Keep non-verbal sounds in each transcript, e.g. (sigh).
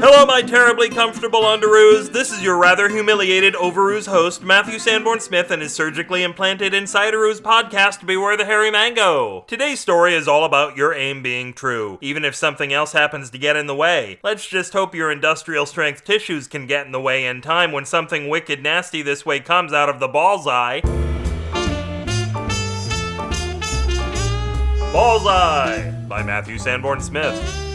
Hello, my terribly comfortable underoos. This is your rather humiliated overoos host, Matthew Sanborn Smith, and his surgically implanted insideroos podcast, Beware the Hairy Mango. Today's story is all about your aim being true, even if something else happens to get in the way. Let's just hope your industrial strength tissues can get in the way in time when something wicked nasty this way comes out of the ball's eye. Bullseye by Matthew Sanborn Smith.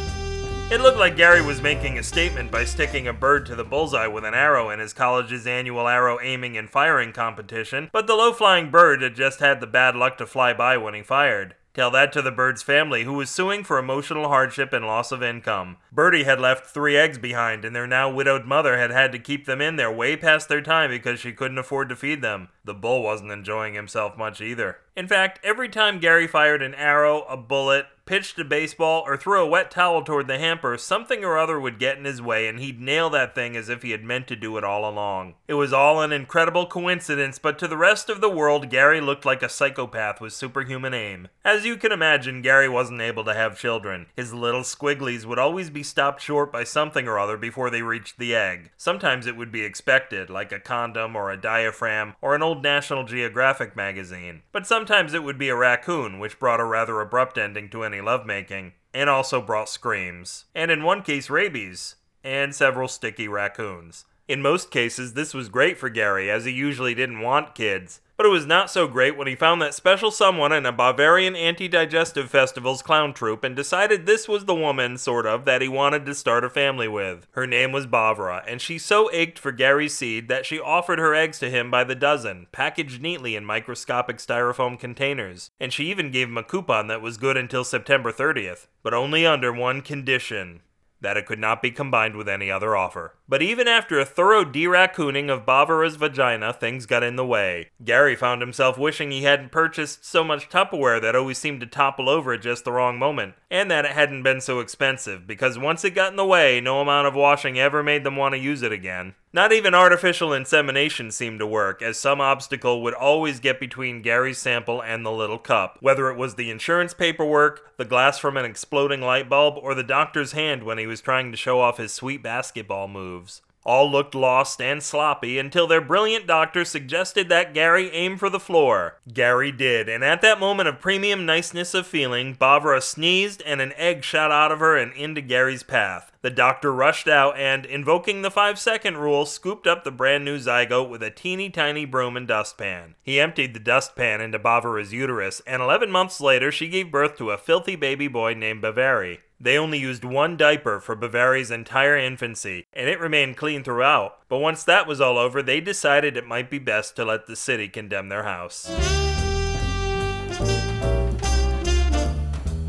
It looked like Gary was making a statement by sticking a bird to the bullseye with an arrow in his college's annual arrow aiming and firing competition, but the low flying bird had just had the bad luck to fly by when he fired. Tell that to the bird's family, who was suing for emotional hardship and loss of income. Birdie had left three eggs behind, and their now widowed mother had had to keep them in there way past their time because she couldn't afford to feed them. The bull wasn't enjoying himself much either. In fact, every time Gary fired an arrow, a bullet, pitched a baseball, or threw a wet towel toward the hamper, something or other would get in his way and he'd nail that thing as if he had meant to do it all along. It was all an incredible coincidence, but to the rest of the world, Gary looked like a psychopath with superhuman aim. As you can imagine, Gary wasn't able to have children. His little squigglies would always be stopped short by something or other before they reached the egg. Sometimes it would be expected, like a condom or a diaphragm or an old National Geographic magazine. But sometimes it would be a raccoon, which brought a rather abrupt ending to any lovemaking, and also brought screams, and in one case, rabies, and several sticky raccoons. In most cases, this was great for Gary, as he usually didn't want kids, but it was not so great when he found that special someone in a Bavarian anti digestive festival's clown troupe and decided this was the woman, sort of, that he wanted to start a family with. Her name was Bavara, and she so ached for Gary's seed that she offered her eggs to him by the dozen, packaged neatly in microscopic styrofoam containers. And she even gave him a coupon that was good until September 30th, but only under one condition that it could not be combined with any other offer. But even after a thorough de-raccooning of Bavara's vagina, things got in the way. Gary found himself wishing he hadn't purchased so much Tupperware that always seemed to topple over at just the wrong moment, and that it hadn't been so expensive, because once it got in the way, no amount of washing ever made them want to use it again. Not even artificial insemination seemed to work, as some obstacle would always get between Gary's sample and the little cup, whether it was the insurance paperwork, the glass from an exploding light bulb, or the doctor's hand when he was trying to show off his sweet basketball moves. All looked lost and sloppy until their brilliant doctor suggested that Gary aim for the floor. Gary did, and at that moment of premium niceness of feeling, Bavara sneezed and an egg shot out of her and into Gary's path. The doctor rushed out and, invoking the five second rule, scooped up the brand new zygote with a teeny tiny broom and dustpan. He emptied the dustpan into Bavara's uterus, and 11 months later, she gave birth to a filthy baby boy named Bavari. They only used one diaper for Bavari's entire infancy, and it remained clean throughout. But once that was all over, they decided it might be best to let the city condemn their house.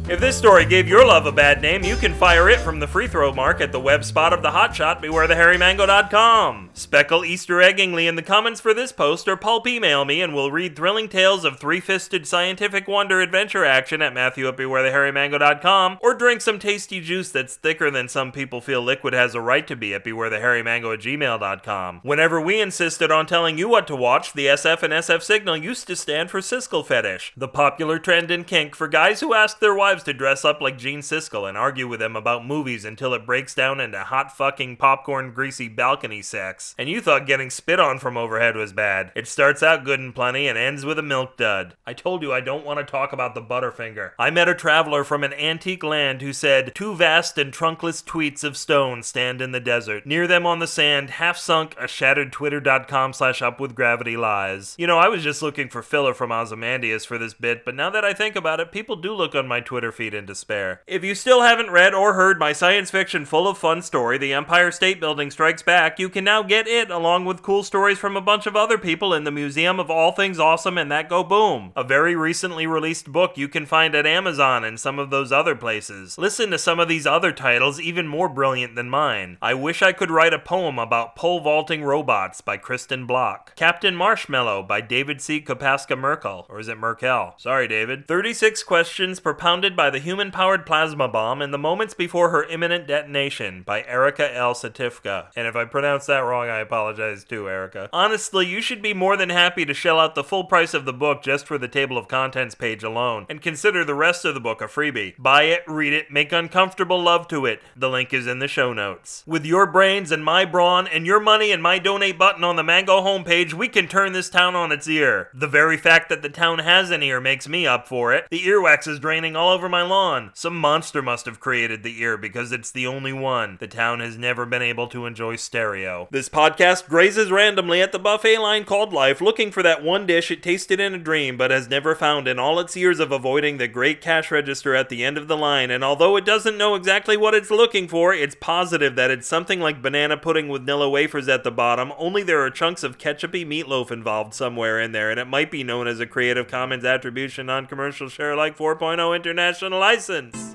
If this story gave your love a bad name, you can fire it from the free throw mark at the web spot of the hotshot bewarethehairymango.com. Speckle Easter eggingly in the comments for this post or pulp email me and we'll read thrilling tales of three-fisted scientific wonder adventure action at Matthew at bewarethehairymango.com or drink some tasty juice that's thicker than some people feel liquid has a right to be at bewarethehairymango at gmail.com. Whenever we insisted on telling you what to watch, the SF and SF signal used to stand for Siskel fetish, the popular trend in kink for guys who ask their wives to dress up like Gene Siskel and argue with them about movies until it breaks down into hot fucking popcorn greasy balcony sex. And you thought getting spit on from overhead was bad. It starts out good and plenty and ends with a milk dud. I told you I don't want to talk about the Butterfinger. I met a traveler from an antique land who said, Two vast and trunkless tweets of stone stand in the desert. Near them on the sand, half sunk, a shattered twitter.com slash up with gravity lies. You know, I was just looking for filler from Ozymandias for this bit, but now that I think about it, people do look on my Twitter feet in despair. If you still haven't read or heard my science fiction full of fun story, The Empire State Building Strikes Back, you can now get it along with cool stories from a bunch of other people in the Museum of All Things Awesome and That Go Boom, a very recently released book you can find at Amazon and some of those other places. Listen to some of these other titles, even more brilliant than mine. I Wish I Could Write a Poem About Pole Vaulting Robots by Kristen Block. Captain Marshmallow by David C. Kopaska Merkel. Or is it Merkel? Sorry, David. 36 questions propounded by the human powered plasma bomb in the moments before her imminent detonation by Erica L. Satifka. And if I pronounce that wrong, I apologize too, Erica. Honestly, you should be more than happy to shell out the full price of the book just for the table of contents page alone, and consider the rest of the book a freebie. Buy it, read it, make uncomfortable love to it. The link is in the show notes. With your brains and my brawn, and your money and my donate button on the Mango homepage, we can turn this town on its ear. The very fact that the town has an ear makes me up for it. The earwax is draining all over my lawn. Some monster must have created the ear because it's the only one. The town has never been able to enjoy stereo. This podcast grazes randomly at the buffet line called life, looking for that one dish it tasted in a dream but has never found in all its years of avoiding the great cash register at the end of the line. And although it doesn't know exactly what it's looking for, it's positive that it's something like banana pudding with Nilla wafers at the bottom, only there are chunks of ketchupy meatloaf involved somewhere in there, and it might be known as a Creative Commons Attribution Non Commercial Share Alike 4.0 International License.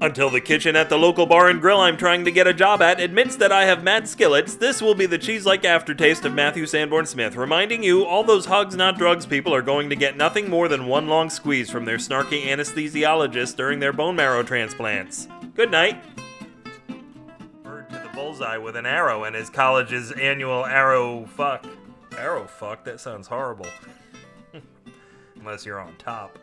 Until the kitchen at the local bar and grill I'm trying to get a job at admits that I have mad skillets, this will be the cheese like aftertaste of Matthew Sanborn Smith, reminding you all those hugs, not drugs people are going to get nothing more than one long squeeze from their snarky anesthesiologist during their bone marrow transplants. Good night. Bird to the bullseye with an arrow in his college's annual arrow fuck. Arrow fuck? That sounds horrible. (laughs) Unless you're on top.